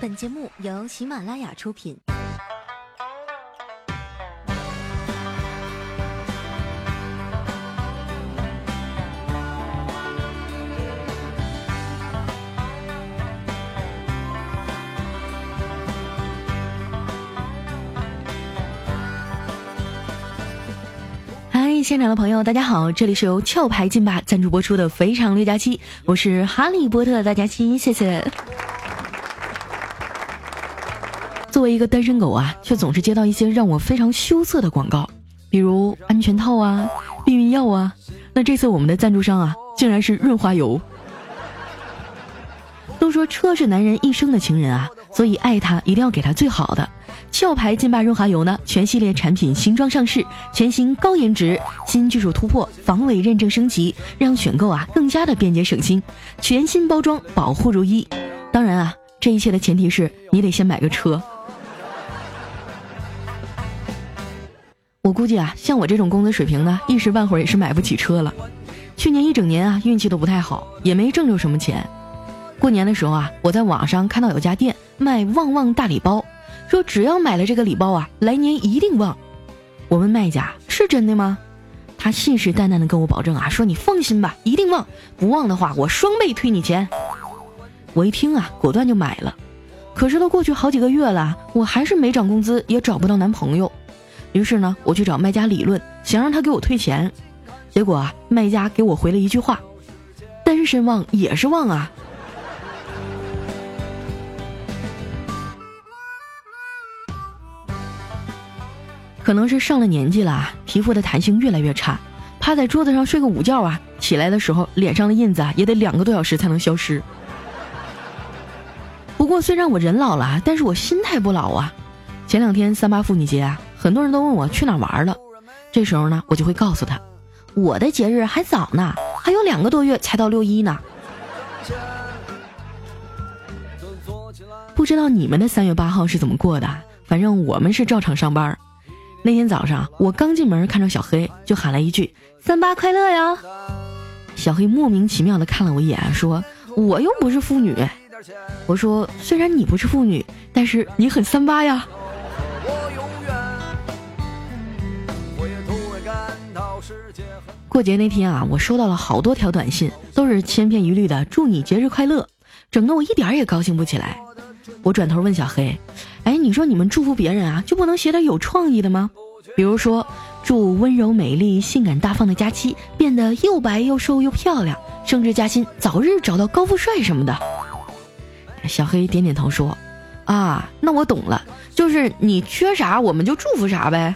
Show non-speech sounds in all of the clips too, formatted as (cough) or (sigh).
本节目由喜马拉雅出品。嗨，现场的朋友，大家好，这里是由壳牌劲霸赞助播出的《非常六加七》，我是哈利波特大家七，谢谢。作为一个单身狗啊，却总是接到一些让我非常羞涩的广告，比如安全套啊、避孕药啊。那这次我们的赞助商啊，竟然是润滑油。都说车是男人一生的情人啊，所以爱他一定要给他最好的。壳牌劲霸润滑油呢，全系列产品新装上市，全新高颜值，新技术突破，防伪认证升级，让选购啊更加的便捷省心。全新包装，保护如一。当然啊，这一切的前提是你得先买个车。我估计啊，像我这种工资水平呢，一时半会儿也是买不起车了。去年一整年啊，运气都不太好，也没挣着什么钱。过年的时候啊，我在网上看到有家店卖旺旺大礼包，说只要买了这个礼包啊，来年一定旺。我问卖家是真的吗？他信誓旦旦的跟我保证啊，说你放心吧，一定旺，不旺的话我双倍退你钱。我一听啊，果断就买了。可是都过去好几个月了，我还是没涨工资，也找不到男朋友。于是呢，我去找卖家理论，想让他给我退钱。结果啊，卖家给我回了一句话：“单身旺也是旺啊。”可能是上了年纪了，皮肤的弹性越来越差，趴在桌子上睡个午觉啊，起来的时候脸上的印子啊也得两个多小时才能消失。不过虽然我人老了，但是我心态不老啊。前两天三八妇女节啊。很多人都问我去哪玩了，这时候呢，我就会告诉他，我的节日还早呢，还有两个多月才到六一呢。不知道你们的三月八号是怎么过的？反正我们是照常上班。那天早上我刚进门，看到小黑就喊了一句“三八快乐呀”。小黑莫名其妙的看了我一眼，说：“我又不是妇女。”我说：“虽然你不是妇女，但是你很三八呀。”过节那天啊，我收到了好多条短信，都是千篇一律的祝你节日快乐，整得我一点也高兴不起来。我转头问小黑：“哎，你说你们祝福别人啊，就不能写点有创意的吗？比如说，祝温柔美丽、性感大方的佳期变得又白又瘦又漂亮，升职加薪，早日找到高富帅什么的。”小黑点点头说：“啊，那我懂了，就是你缺啥，我们就祝福啥呗。”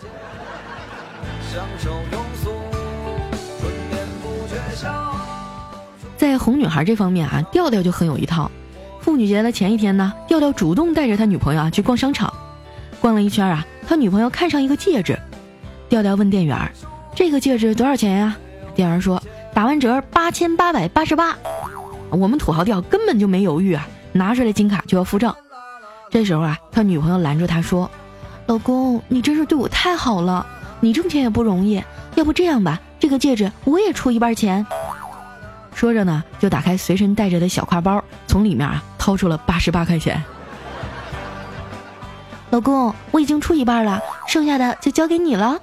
在哄女孩这方面啊，调调就很有一套。妇女节的前一天呢，调调主动带着他女朋友啊去逛商场，逛了一圈啊，他女朋友看上一个戒指，调调问店员：“这个戒指多少钱呀？”店员说：“打完折八千八百八十八。”我们土豪调根本就没犹豫啊，拿出来金卡就要付账。这时候啊，他女朋友拦住他说：“老公，你真是对我太好了，你挣钱也不容易，要不这样吧，这个戒指我也出一半钱。”说着呢，就打开随身带着的小挎包，从里面啊掏出了八十八块钱。老公，我已经出一半了，剩下的就交给你了。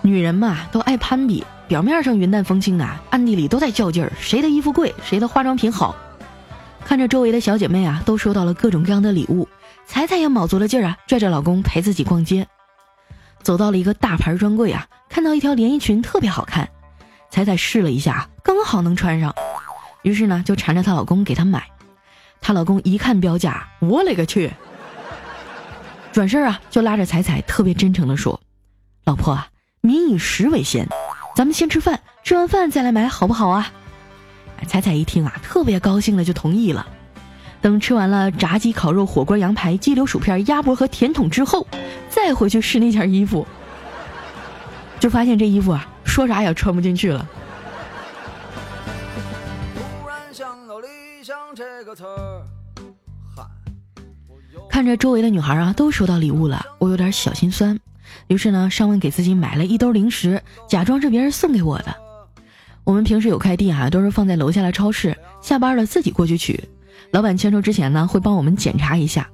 女人嘛，都爱攀比，表面上云淡风轻的，暗地里都在较劲儿，谁的衣服贵，谁的化妆品好。看着周围的小姐妹啊，都收到了各种各样的礼物。彩彩也卯足了劲儿啊，拽着老公陪自己逛街，走到了一个大牌专柜啊，看到一条连衣裙特别好看，彩彩试了一下，刚好能穿上，于是呢就缠着她老公给她买。她老公一看标价，我勒个去！转身啊就拉着彩彩特别真诚的说：“老婆啊，民以食为先，咱们先吃饭，吃完饭再来买好不好啊？”彩彩一听啊，特别高兴的就同意了。等吃完了炸鸡、烤肉、火锅、羊排、鸡柳、薯片、鸭脖和甜筒之后，再回去试那件衣服，就发现这衣服啊，说啥也穿不进去了。看着周围的女孩啊，都收到礼物了，我有点小心酸。于是呢，上问给自己买了一兜零食，假装是别人送给我的。我们平时有快递啊，都是放在楼下的超市，下班了自己过去取。老板签收之前呢，会帮我们检查一下。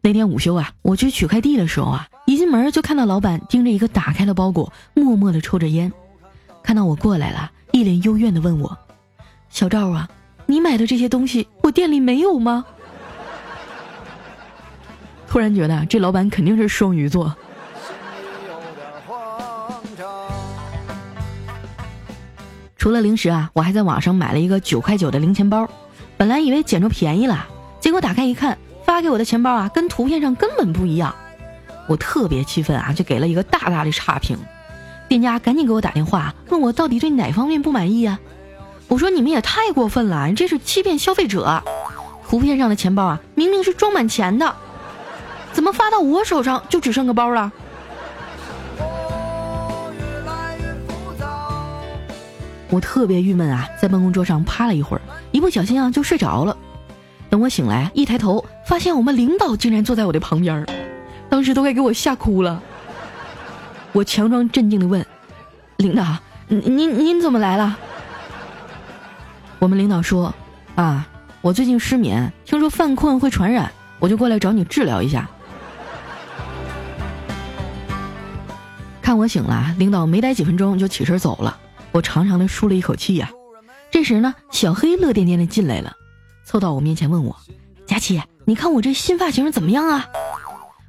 那天午休啊，我去取快递的时候啊，一进门就看到老板盯着一个打开的包裹，默默的抽着烟。看到我过来了，一脸幽怨的问我：“小赵啊，你买的这些东西，我店里没有吗？” (laughs) 突然觉得这老板肯定是双鱼座。除了零食啊，我还在网上买了一个九块九的零钱包，本来以为捡着便宜了，结果打开一看，发给我的钱包啊，跟图片上根本不一样，我特别气愤啊，就给了一个大大的差评。店家赶紧给我打电话，问我到底对哪方面不满意呀？我说你们也太过分了，这是欺骗消费者。图片上的钱包啊，明明是装满钱的，怎么发到我手上就只剩个包了？我特别郁闷啊，在办公桌上趴了一会儿，一不小心啊就睡着了。等我醒来，一抬头发现我们领导竟然坐在我的旁边儿，当时都快给我吓哭了。我强装镇静的问：“领导，您您怎么来了？”我们领导说：“啊，我最近失眠，听说犯困会传染，我就过来找你治疗一下。”看我醒了，领导没待几分钟就起身走了。我长长的舒了一口气呀。这时呢，小黑乐颠颠的进来了，凑到我面前问我：“佳琪，你看我这新发型怎么样啊？”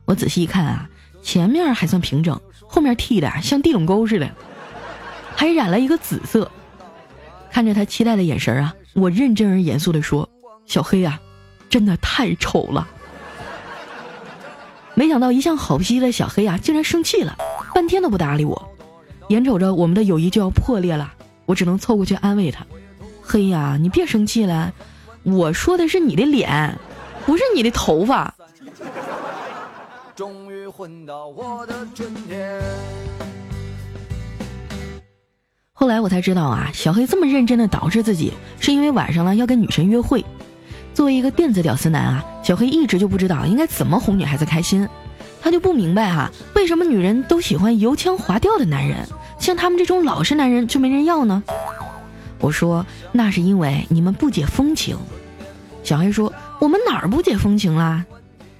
我仔细一看啊，前面还算平整，后面剃的像地垄沟似的，还染了一个紫色。看着他期待的眼神啊，我认真而严肃的说：“小黑啊，真的太丑了。”没想到一向好脾气的小黑啊，竟然生气了，半天都不搭理我。眼瞅着我们的友谊就要破裂了，我只能凑过去安慰他：“黑呀，你别生气了，我说的是你的脸，不是你的头发。”终于混到我的春天。后来我才知道啊，小黑这么认真的捯饬自己，是因为晚上呢要跟女神约会。作为一个电子屌丝男啊，小黑一直就不知道应该怎么哄女孩子开心，他就不明白哈，为什么女人都喜欢油腔滑调的男人。像他们这种老实男人就没人要呢？我说那是因为你们不解风情。小黑说我们哪儿不解风情啦？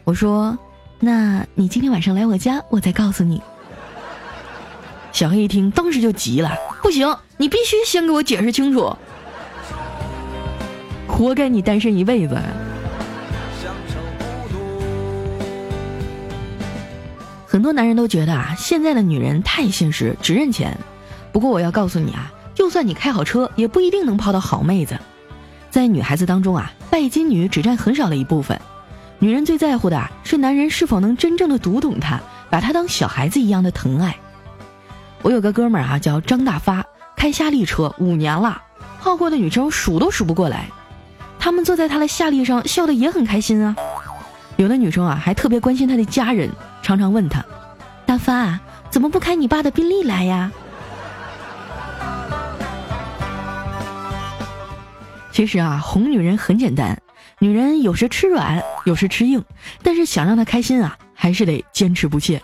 我说那你今天晚上来我家，我再告诉你。小黑一听，当时就急了，不行，你必须先给我解释清楚。活该你单身一辈子。很多男人都觉得啊，现在的女人太现实，只认钱。不过我要告诉你啊，就算你开好车，也不一定能泡到好妹子。在女孩子当中啊，拜金女只占很少的一部分。女人最在乎的是男人是否能真正的读懂她，把她当小孩子一样的疼爱。我有个哥们儿啊，叫张大发，开夏利车五年了，泡过的女生数都数不过来。他们坐在他的夏利上，笑得也很开心啊。有的女生啊，还特别关心他的家人。常常问他：“大发，怎么不开你爸的宾利来呀？”其实啊，哄女人很简单，女人有时吃软，有时吃硬，但是想让她开心啊，还是得坚持不懈。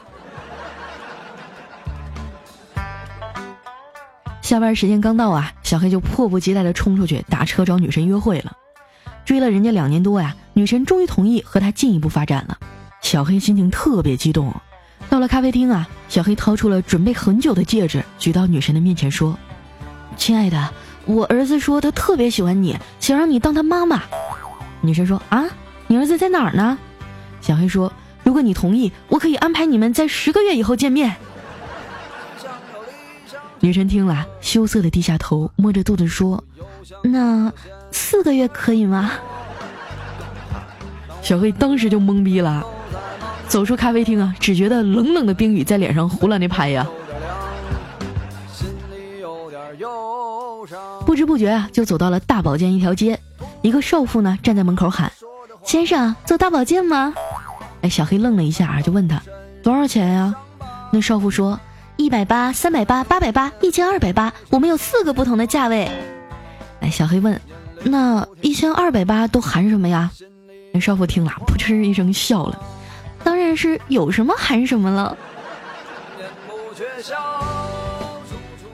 下班时间刚到啊，小黑就迫不及待的冲出去打车找女神约会了。追了人家两年多呀，女神终于同意和他进一步发展了。小黑心情特别激动，到了咖啡厅啊，小黑掏出了准备很久的戒指，举到女神的面前说：“亲爱的，我儿子说他特别喜欢你，想让你当他妈妈。”女神说：“啊，你儿子在哪儿呢？”小黑说：“如果你同意，我可以安排你们在十个月以后见面。”女神听了，羞涩的低下头，摸着肚子说：“那四个月可以吗？”小黑当时就懵逼了。走出咖啡厅啊，只觉得冷冷的冰雨在脸上胡乱的拍呀。不知不觉啊，就走到了大保健一条街。一个少妇呢站在门口喊：“先生，做大保健吗？”哎，小黑愣了一下啊，就问他：“多少钱呀？”那少妇说：“一百八、三百八、八百八、一千二百八，我们有四个不同的价位。”哎，小黑问：“那一千二百八都含什么呀？”少妇听了，扑哧一声笑了。当然是有什么喊什么了。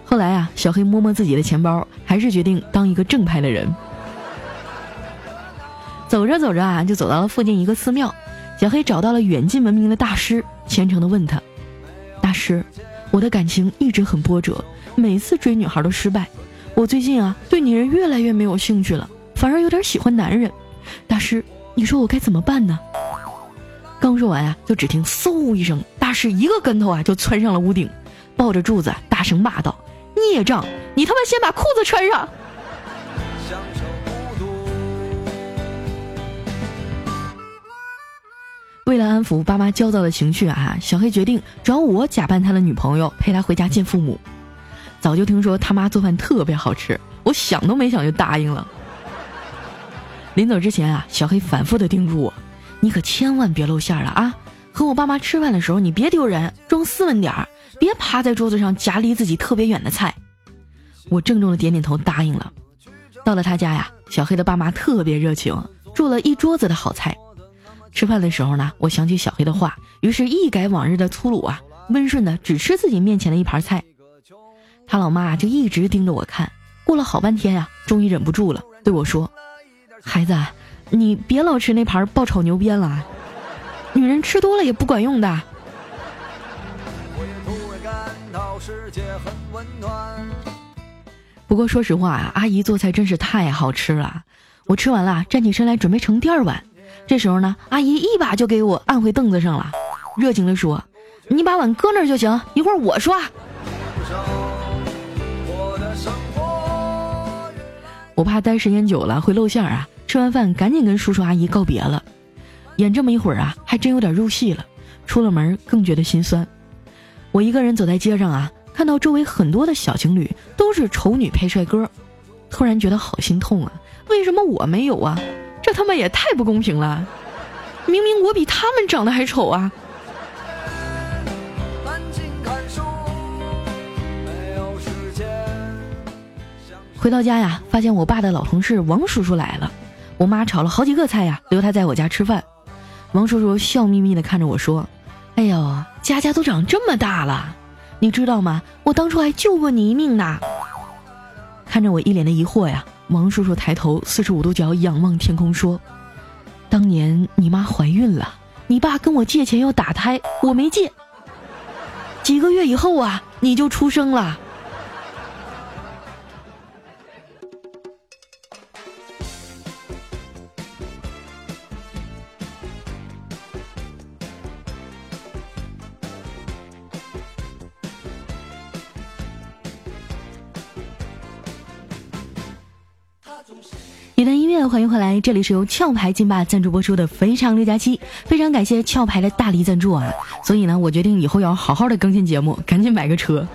后来啊，小黑摸摸自己的钱包，还是决定当一个正派的人。走着走着啊，就走到了附近一个寺庙。小黑找到了远近闻名的大师，虔诚的问他：“大师，我的感情一直很波折，每次追女孩都失败。我最近啊，对女人越来越没有兴趣了，反而有点喜欢男人。大师，你说我该怎么办呢？”刚说完啊，就只听嗖一声，大师一个跟头啊，就窜上了屋顶，抱着柱子大声骂道：“孽障，你他妈先把裤子穿上！”为了安抚爸妈焦躁的情绪啊，小黑决定找我假扮他的女朋友，陪他回家见父母。早就听说他妈做饭特别好吃，我想都没想就答应了。临走之前啊，小黑反复的叮嘱我：“你可千万别露馅了啊！和我爸妈吃饭的时候，你别丢人，装斯文点儿，别趴在桌子上夹离自己特别远的菜。”我郑重的点点头答应了。到了他家呀，小黑的爸妈特别热情，做了一桌子的好菜。吃饭的时候呢，我想起小黑的话，于是一改往日的粗鲁啊，温顺的只吃自己面前的一盘菜。他老妈就一直盯着我看，过了好半天呀，终于忍不住了，对我说：“孩子，你别老吃那盘爆炒牛鞭了，女人吃多了也不管用的。”不过说实话啊，阿姨做菜真是太好吃了。我吃完了，站起身来准备盛第二碗。这时候呢，阿姨一把就给我按回凳子上了，热情地说：“你把碗搁那儿就行，一会儿我刷。”我怕待时间久了会露馅儿啊，吃完饭赶紧跟叔叔阿姨告别了。演这么一会儿啊，还真有点入戏了。出了门更觉得心酸。我一个人走在街上啊，看到周围很多的小情侣都是丑女配帅哥，突然觉得好心痛啊！为什么我没有啊？这他妈也太不公平了！明明我比他们长得还丑啊！回到家呀，发现我爸的老同事王叔叔来了。我妈炒了好几个菜呀，留他在我家吃饭。王叔叔笑眯眯的看着我说：“哎呦，佳佳都长这么大了，你知道吗？我当初还救过你一命呢。”看着我一脸的疑惑呀。王叔叔抬头四十五度角仰望天空说：“当年你妈怀孕了，你爸跟我借钱要打胎，我没借。几个月以后啊，你就出生了。”欢迎回来，这里是由壳牌金霸赞助播出的《非常六加七》，非常感谢壳牌的大力赞助啊！所以呢，我决定以后要好好的更新节目，赶紧买个车。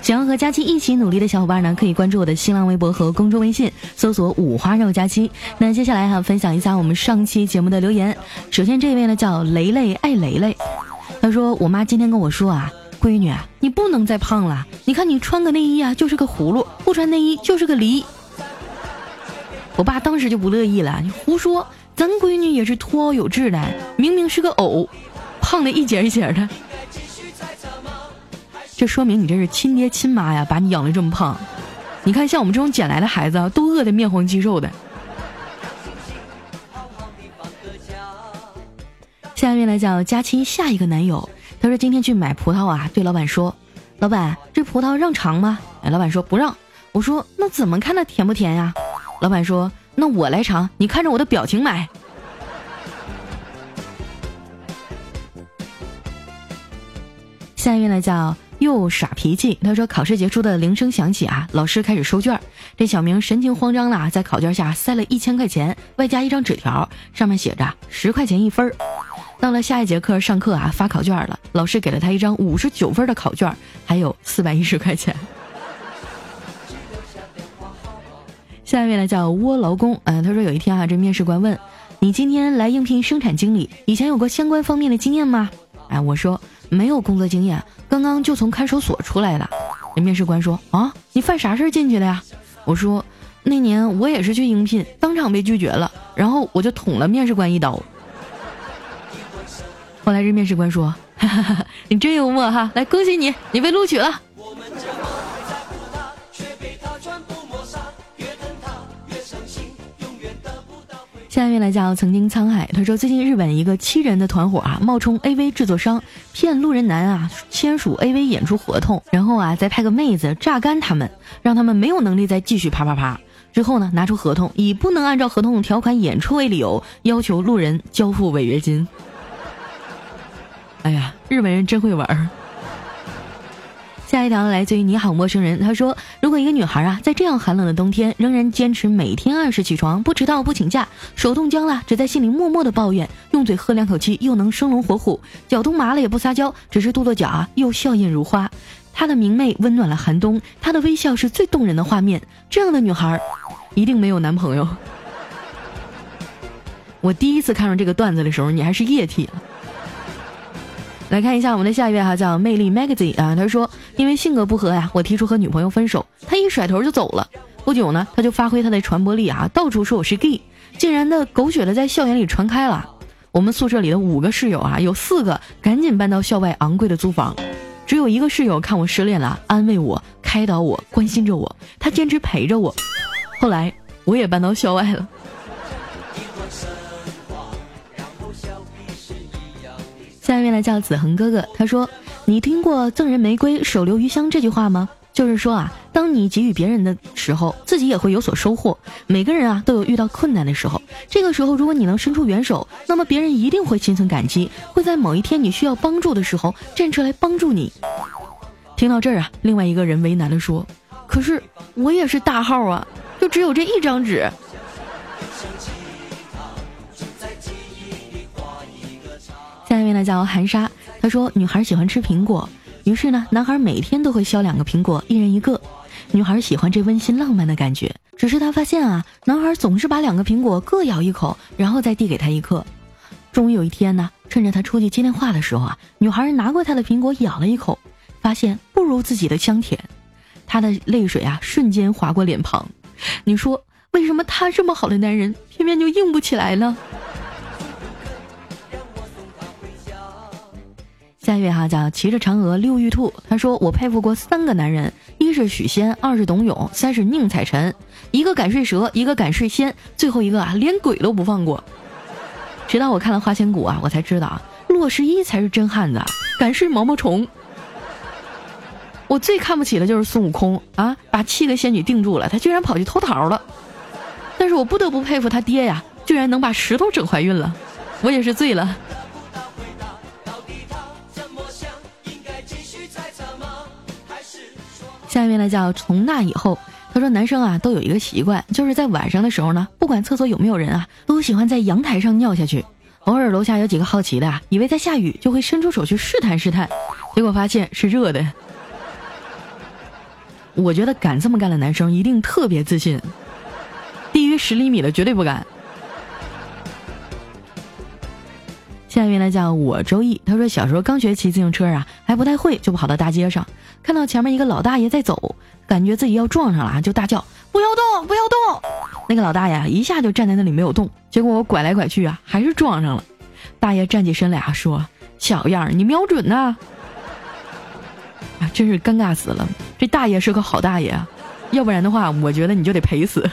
想要和佳期一起努力的小伙伴呢，可以关注我的新浪微博和公众微信，搜索“五花肉佳期”。那接下来哈，分享一下我们上期节目的留言。首先这位呢叫雷雷爱雷雷，他说：“我妈今天跟我说啊，闺女啊，你不能再胖了，你看你穿个内衣啊就是个葫芦，不穿内衣就是个梨。”我爸当时就不乐意了，你胡说，咱闺女也是脱欧有致的，明明是个藕，胖的一截一截的。这说明你这是亲爹亲妈呀，把你养的这么胖。你看像我们这种捡来的孩子，都饿得面黄肌瘦的。下面来讲佳期下一个男友，他说今天去买葡萄啊，对老板说，老板这葡萄让尝吗？哎，老板说不让。我说那怎么看它甜不甜呀？老板说：“那我来尝，你看着我的表情买。”下一位呢叫又耍脾气。他说：“考试结束的铃声响起啊，老师开始收卷。这小明神情慌张的在考卷下塞了一千块钱，外加一张纸条，上面写着十块钱一分。到了下一节课上课啊，发考卷了，老师给了他一张五十九分的考卷，还有四百一十块钱。”下一位呢叫窝劳工，嗯，他说有一天啊，这面试官问你今天来应聘生产经理，以前有过相关方面的经验吗？哎，我说没有工作经验，刚刚就从看守所出来的。那面试官说啊，你犯啥事进去的呀？我说那年我也是去应聘，当场被拒绝了，然后我就捅了面试官一刀。后来这面试官说，哈哈哈，你真幽默哈，来恭喜你，你被录取了。下面来讲曾经沧海，他说最近日本一个七人的团伙啊，冒充 AV 制作商，骗路人男啊签署 AV 演出合同，然后啊再派个妹子榨干他们，让他们没有能力再继续啪啪啪。之后呢，拿出合同，以不能按照合同条款演出为理由，要求路人交付违约金。哎呀，日本人真会玩儿。下一条来自于你好陌生人，他说：“如果一个女孩啊，在这样寒冷的冬天，仍然坚持每天按时起床，不迟到不请假，手冻僵了只在心里默默的抱怨，用嘴喝两口气又能生龙活虎，脚冻麻了也不撒娇，只是跺跺脚啊，又笑靥如花。她的明媚温暖了寒冬，她的微笑是最动人的画面。这样的女孩，一定没有男朋友。我第一次看上这个段子的时候，你还是液体。”来看一下我们的下一位哈，叫魅力 Magazine 啊，他说因为性格不合呀，我提出和女朋友分手，他一甩头就走了。不久呢，他就发挥他的传播力啊，到处说我是 gay，竟然的狗血的在校园里传开了。我们宿舍里的五个室友啊，有四个赶紧搬到校外昂贵的租房，只有一个室友看我失恋了，安慰我、开导我、关心着我，他坚持陪着我。后来我也搬到校外了。下面呢叫子恒哥哥，他说：“你听过‘赠人玫瑰，手留余香’这句话吗？就是说啊，当你给予别人的时候，自己也会有所收获。每个人啊都有遇到困难的时候，这个时候如果你能伸出援手，那么别人一定会心存感激，会在某一天你需要帮助的时候站出来帮助你。”听到这儿啊，另外一个人为难的说：“可是我也是大号啊，就只有这一张纸。”呢叫韩莎，她说女孩喜欢吃苹果，于是呢，男孩每天都会削两个苹果，一人一个。女孩喜欢这温馨浪漫的感觉，只是她发现啊，男孩总是把两个苹果各咬一口，然后再递给她一颗。终于有一天呢，趁着他出去接电话的时候啊，女孩拿过他的苹果咬了一口，发现不如自己的香甜，她的泪水啊瞬间划过脸庞。(laughs) 你说为什么他这么好的男人，偏偏就硬不起来呢？下一位哈叫骑着嫦娥溜玉兔，他说我佩服过三个男人，一是许仙，二是董永，三是宁采臣，一个敢睡蛇，一个敢睡仙，最后一个啊连鬼都不放过。直到我看了《花千骨》啊，我才知道啊，洛十一才是真汉子，敢睡毛毛虫。我最看不起的就是孙悟空啊，把七个仙女定住了，他居然跑去偷桃了。但是我不得不佩服他爹呀，居然能把石头整怀孕了，我也是醉了。下面呢叫从那以后，他说男生啊都有一个习惯，就是在晚上的时候呢，不管厕所有没有人啊，都喜欢在阳台上尿下去。偶尔楼下有几个好奇的啊，以为在下雨，就会伸出手去试探试探，结果发现是热的。我觉得敢这么干的男生一定特别自信，低于十厘米的绝对不敢。下面呢叫我周易，他说小时候刚学骑自行车啊，还不太会，就跑到大街上，看到前面一个老大爷在走，感觉自己要撞上了，就大叫不要动，不要动。那个老大爷一下就站在那里没有动，结果我拐来拐去啊，还是撞上了。大爷站起身来啊，说小样儿，你瞄准呐！啊，真是尴尬死了。这大爷是个好大爷啊，要不然的话，我觉得你就得赔死。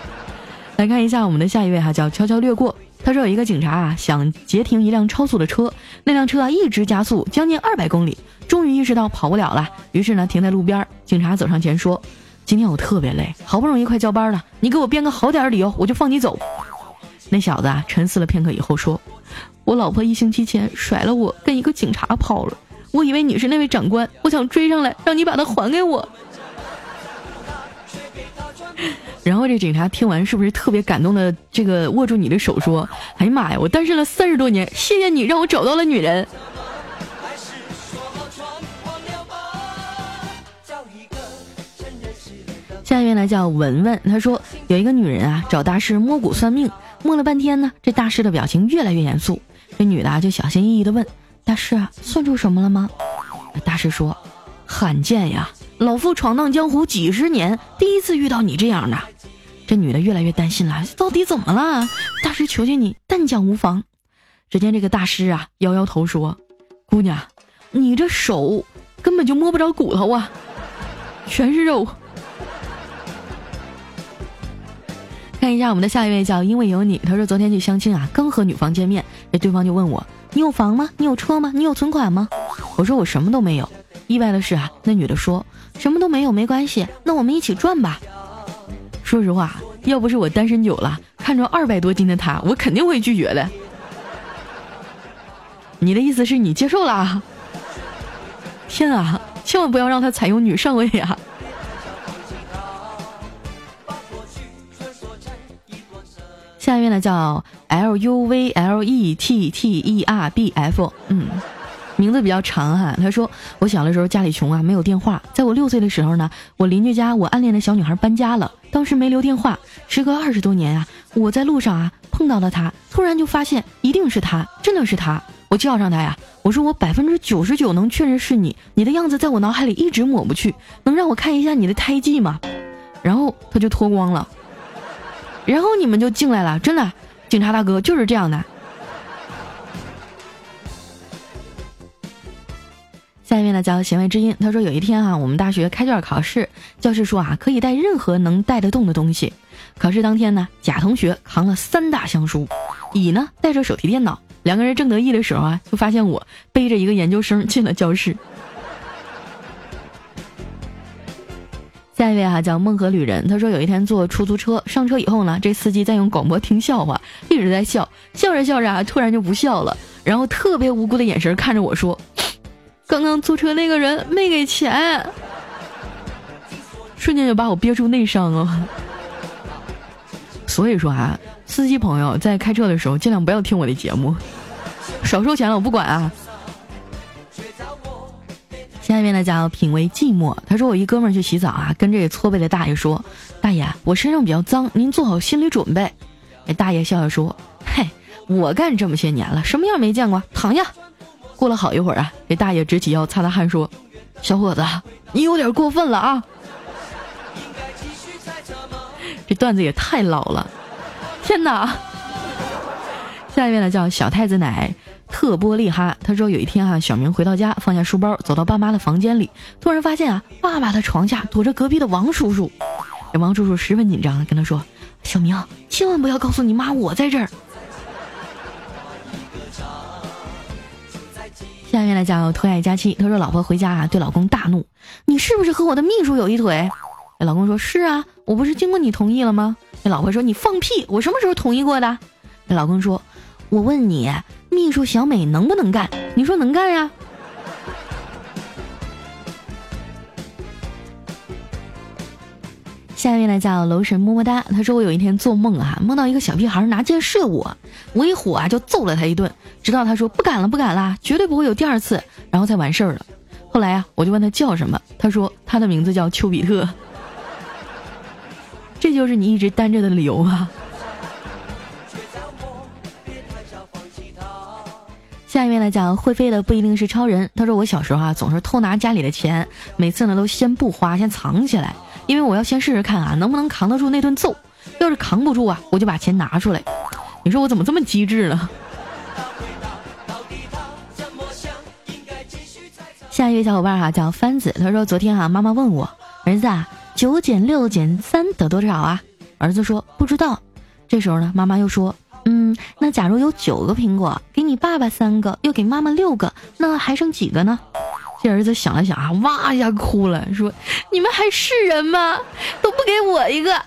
(laughs) 来看一下我们的下一位哈，叫悄悄掠过。他说有一个警察啊，想截停一辆超速的车，那辆车啊一直加速，将近二百公里，终于意识到跑不了了，于是呢停在路边。警察走上前说：“今天我特别累，好不容易快交班了，你给我编个好点的理由，我就放你走。”那小子啊沉思了片刻以后说：“我老婆一星期前甩了我，跟一个警察跑了，我以为你是那位长官，我想追上来让你把她还给我。”然后这警察听完是不是特别感动的？这个握住你的手说：“哎呀妈呀，我单身了三十多年，谢谢你让我找到了女人。”下一位呢叫文文，他说有一个女人啊找大师摸骨算命，摸了半天呢，这大师的表情越来越严肃。这女的啊就小心翼翼的问：“大师啊，算出什么了吗？”大师说：“罕见呀。”老夫闯荡江湖几十年，第一次遇到你这样的。这女的越来越担心了，到底怎么了？大师，求求你，但讲无妨。只见这个大师啊，摇摇头说：“姑娘，你这手根本就摸不着骨头啊，全是肉。”看一下我们的下一位叫因为有你，他说昨天去相亲啊，刚和女方见面，那对方就问我：“你有房吗？你有车吗？你有存款吗？”我说：“我什么都没有。”意外的是啊，那女的说：“什么都没有没关系，那我们一起赚吧。”说实话，要不是我单身久了，看着二百多斤的他，我肯定会拒绝的。你的意思是你接受啦？天啊，千万不要让他采用女上位啊！下一位呢叫 L U V L E T T E R B F，嗯，名字比较长哈。他说我小的时候家里穷啊，没有电话。在我六岁的时候呢，我邻居家我暗恋的小女孩搬家了，当时没留电话。时隔二十多年啊，我在路上啊碰到了他，突然就发现一定是他，真的是他。我叫上他呀，我说我百分之九十九能确认是你，你的样子在我脑海里一直抹不去，能让我看一下你的胎记吗？然后他就脱光了。然后你们就进来了，真的，警察大哥就是这样的。下一位呢叫弦外之音，他说有一天啊，我们大学开卷考试，教师说啊可以带任何能带得动的东西。考试当天呢，甲同学扛了三大箱书，乙呢带着手提电脑，两个人正得意的时候啊，就发现我背着一个研究生进了教室。下一位哈叫梦河旅人，他说有一天坐出租车，上车以后呢，这司机在用广播听笑话，一直在笑，笑着笑着啊，突然就不笑了，然后特别无辜的眼神看着我说：“刚刚租车那个人没给钱。”瞬间就把我憋出内伤了。所以说啊，司机朋友在开车的时候尽量不要听我的节目，少收钱了我不管啊。下面呢叫品味寂寞。他说我一哥们儿去洗澡啊，跟这个搓背的大爷说：“大爷，我身上比较脏，您做好心理准备。”哎，大爷笑笑说：“嘿，我干这么些年了，什么样没见过？躺下。”过了好一会儿啊，这大爷直起腰擦擦汗说：“小伙子，你有点过分了啊！”这段子也太老了，天哪！下一位呢叫小太子奶。特波利哈，他说有一天啊，小明回到家，放下书包，走到爸妈的房间里，突然发现啊，爸爸的床下躲着隔壁的王叔叔。这王叔叔十分紧张的跟他说：“小明，千万不要告诉你妈我在这儿。”下面来叫特爱佳期，他说老婆回家啊，对老公大怒：“你是不是和我的秘书有一腿？”老公说：“是啊，我不是经过你同意了吗？”那老婆说：“你放屁，我什么时候同意过的？”那老公说：“我问你。”秘书小美能不能干？你说能干呀。下一位呢叫楼神么么哒，他说我有一天做梦啊，梦到一个小屁孩拿箭射我，我一火啊就揍了他一顿，直到他说不敢了不敢了，绝对不会有第二次，然后才完事儿了。后来啊，我就问他叫什么，他说他的名字叫丘比特。(laughs) 这就是你一直单着的理由啊。下一位呢讲会飞的不一定是超人。他说我小时候啊总是偷拿家里的钱，每次呢都先不花，先藏起来，因为我要先试试看啊能不能扛得住那顿揍。要是扛不住啊，我就把钱拿出来。你说我怎么这么机智呢？下一位小伙伴哈叫番子，他说昨天哈妈妈问我儿子啊九减六减三得多少啊？儿子说不知道。这时候呢妈妈又说。嗯，那假如有九个苹果，给你爸爸三个，又给妈妈六个，那还剩几个呢？这儿子想了想啊，哇一下哭了，说：“你们还是人吗？都不给我一个。”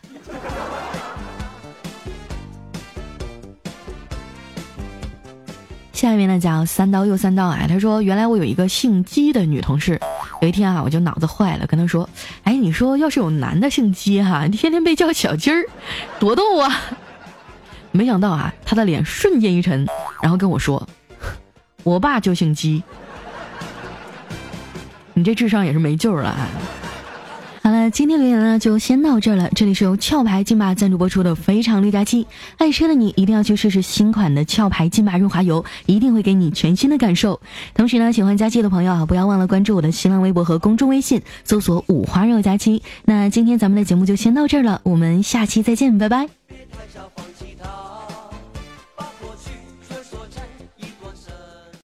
下面呢讲三刀又三刀啊，他说：“原来我有一个姓姬的女同事，有一天啊，我就脑子坏了，跟她说：‘哎，你说要是有男的姓姬哈，天天被叫小鸡儿，多逗啊！’”没想到啊，他的脸瞬间一沉，然后跟我说：“ (laughs) 我爸就姓姬，你这智商也是没救了。”啊！”好了，今天留言呢就先到这儿了。这里是由壳牌金马赞助播出的《非常六加七》，爱车的你一定要去试试新款的壳牌金马润滑油，一定会给你全新的感受。同时呢，喜欢佳期的朋友啊，不要忘了关注我的新浪微博和公众微信，搜索“五花肉佳期”。那今天咱们的节目就先到这儿了，我们下期再见，拜拜。